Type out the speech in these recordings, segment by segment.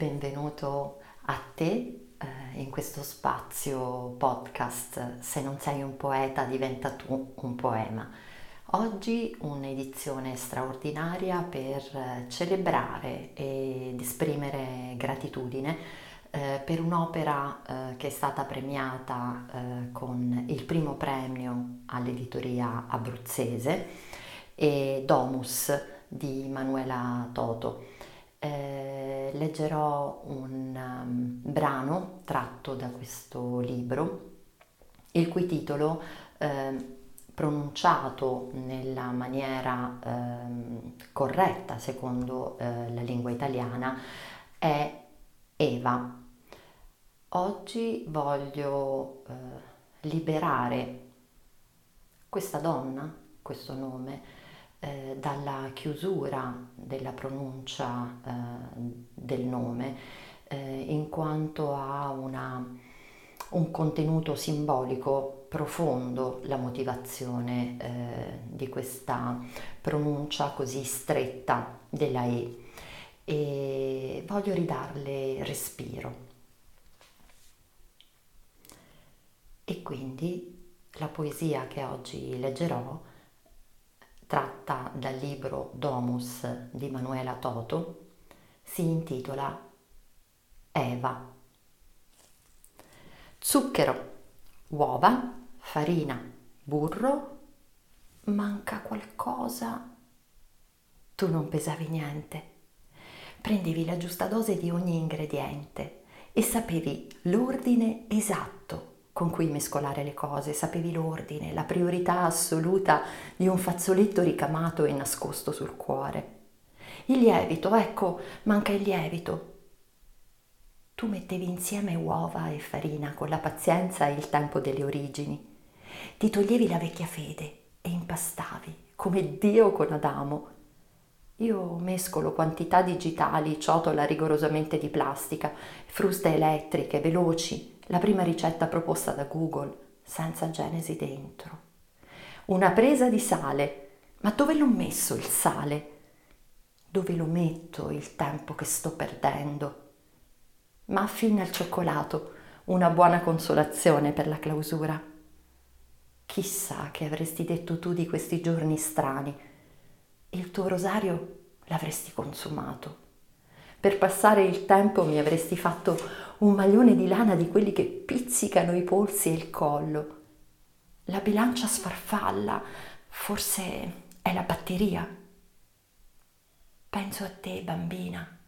benvenuto a te eh, in questo spazio podcast Se non sei un poeta diventa tu un poema. Oggi un'edizione straordinaria per eh, celebrare ed esprimere gratitudine eh, per un'opera eh, che è stata premiata eh, con il primo premio all'editoria abruzzese e Domus di Manuela Toto eh, leggerò un um, brano tratto da questo libro, il cui titolo, eh, pronunciato nella maniera eh, corretta secondo eh, la lingua italiana, è Eva. Oggi voglio eh, liberare questa donna, questo nome, eh, dalla chiusura della pronuncia eh, del nome, eh, in quanto ha una, un contenuto simbolico profondo la motivazione eh, di questa pronuncia così stretta della E e voglio ridarle respiro. E quindi la poesia che oggi leggerò tratta dal libro Domus di Manuela Toto, si intitola Eva. Zucchero, uova, farina, burro, manca qualcosa. Tu non pesavi niente. Prendevi la giusta dose di ogni ingrediente e sapevi l'ordine esatto con cui mescolare le cose, sapevi l'ordine, la priorità assoluta di un fazzoletto ricamato e nascosto sul cuore. Il lievito, ecco, manca il lievito. Tu mettevi insieme uova e farina con la pazienza e il tempo delle origini. Ti toglievi la vecchia fede e impastavi come Dio con Adamo. Io mescolo quantità digitali, ciotola rigorosamente di plastica, fruste elettriche, veloci, la prima ricetta proposta da Google, senza genesi dentro. Una presa di sale. Ma dove l'ho messo il sale? Dove lo metto il tempo che sto perdendo? Muffin al cioccolato, una buona consolazione per la clausura. Chissà che avresti detto tu di questi giorni strani. Il tuo rosario l'avresti consumato. Per passare il tempo mi avresti fatto un maglione di lana di quelli che pizzicano i polsi e il collo. La bilancia sfarfalla, forse è la batteria. Penso a te, bambina,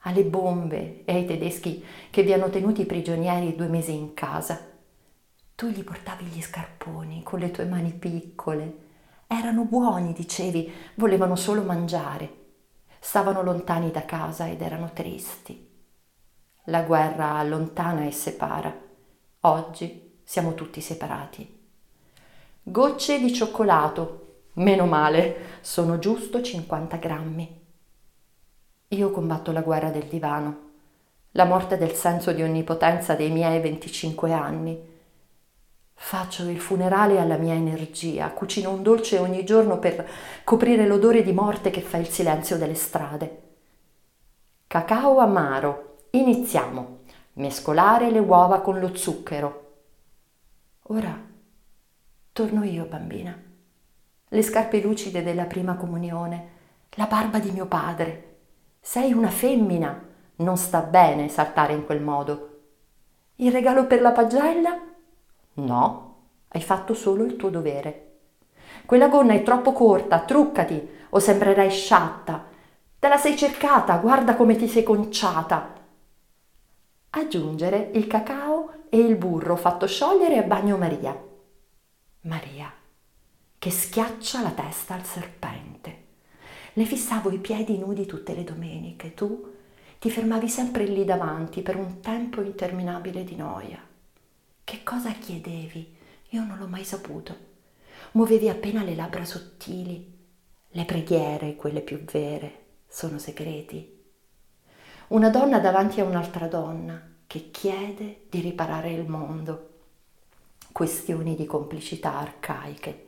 alle bombe e ai tedeschi che vi hanno tenuti prigionieri due mesi in casa. Tu gli portavi gli scarponi con le tue mani piccole. Erano buoni, dicevi, volevano solo mangiare. Stavano lontani da casa ed erano tristi. La guerra allontana e separa. Oggi siamo tutti separati. Gocce di cioccolato. Meno male, sono giusto 50 grammi. Io combatto la guerra del divano, la morte del senso di onnipotenza dei miei 25 anni. Faccio il funerale alla mia energia, cucino un dolce ogni giorno per coprire l'odore di morte che fa il silenzio delle strade. Cacao amaro. Iniziamo. Mescolare le uova con lo zucchero. Ora torno io, bambina. Le scarpe lucide della prima comunione, la barba di mio padre. Sei una femmina. Non sta bene saltare in quel modo. Il regalo per la pagella? No, hai fatto solo il tuo dovere. Quella gonna è troppo corta, truccati o sembrerai sciatta. Te la sei cercata, guarda come ti sei conciata. Aggiungere il cacao e il burro fatto sciogliere a bagnomaria. Maria, che schiaccia la testa al serpente. Le fissavo i piedi nudi tutte le domeniche, tu ti fermavi sempre lì davanti per un tempo interminabile di noia. Che cosa chiedevi? Io non l'ho mai saputo. Muovevi appena le labbra sottili. Le preghiere, quelle più vere, sono segreti. Una donna davanti a un'altra donna che chiede di riparare il mondo. Questioni di complicità arcaiche.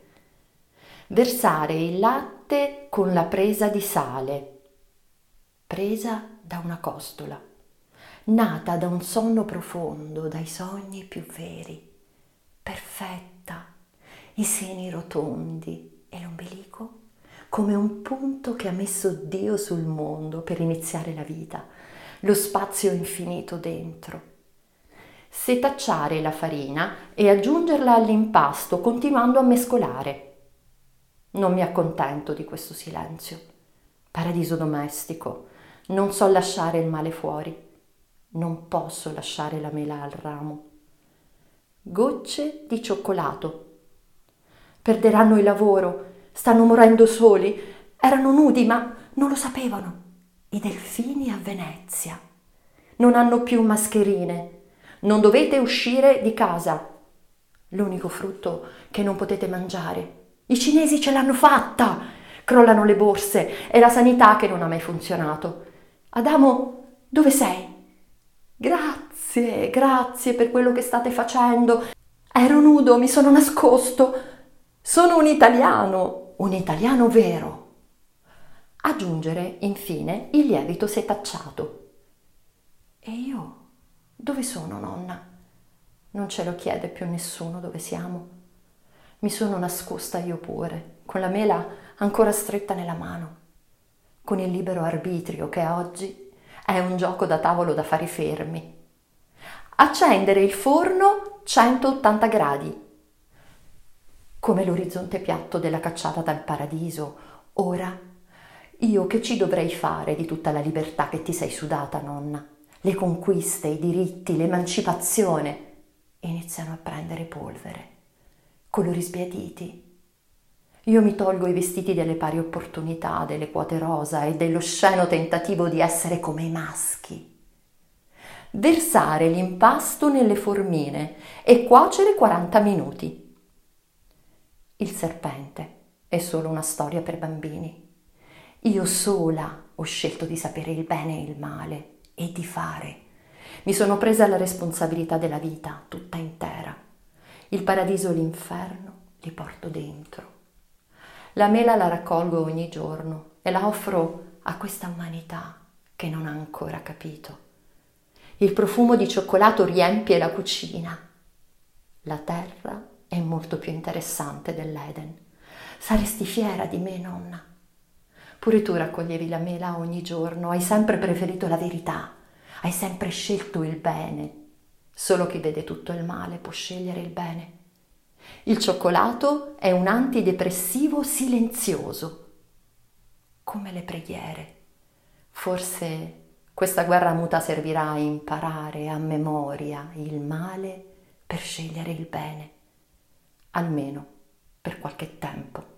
Versare il latte con la presa di sale, presa da una costola. Nata da un sonno profondo, dai sogni più veri, perfetta, i seni rotondi. E l'ombelico? Come un punto che ha messo Dio sul mondo per iniziare la vita, lo spazio infinito dentro. Setacciare la farina e aggiungerla all'impasto continuando a mescolare. Non mi accontento di questo silenzio. Paradiso domestico. Non so lasciare il male fuori. Non posso lasciare la mela al ramo. Gocce di cioccolato. Perderanno il lavoro, stanno morendo soli, erano nudi ma non lo sapevano. I delfini a Venezia. Non hanno più mascherine. Non dovete uscire di casa. L'unico frutto che non potete mangiare i cinesi ce l'hanno fatta! Crollano le borse, è la sanità che non ha mai funzionato. Adamo, dove sei? Grazie, grazie per quello che state facendo. Ero nudo, mi sono nascosto. Sono un italiano, un italiano vero. Aggiungere, infine, il lievito setacciato. E io? Dove sono, nonna? Non ce lo chiede più nessuno dove siamo. Mi sono nascosta io pure, con la mela ancora stretta nella mano, con il libero arbitrio che oggi è un gioco da tavolo da fare fermi. Accendere il forno 180 gradi. Come l'orizzonte piatto della cacciata dal paradiso, ora io che ci dovrei fare di tutta la libertà che ti sei sudata, nonna? Le conquiste, i diritti, l'emancipazione iniziano a prendere polvere colori sbiaditi. Io mi tolgo i vestiti delle pari opportunità, delle quote rosa e dello sceno tentativo di essere come i maschi. Versare l'impasto nelle formine e cuocere 40 minuti. Il serpente è solo una storia per bambini. Io sola ho scelto di sapere il bene e il male e di fare. Mi sono presa la responsabilità della vita tutta intera il paradiso e l'inferno li porto dentro. La mela la raccolgo ogni giorno e la offro a questa umanità che non ha ancora capito. Il profumo di cioccolato riempie la cucina. La terra è molto più interessante dell'Eden. Saresti fiera di me, nonna. Pure tu raccoglievi la mela ogni giorno, hai sempre preferito la verità, hai sempre scelto il bene Solo chi vede tutto il male può scegliere il bene. Il cioccolato è un antidepressivo silenzioso, come le preghiere. Forse questa guerra muta servirà a imparare a memoria il male per scegliere il bene, almeno per qualche tempo.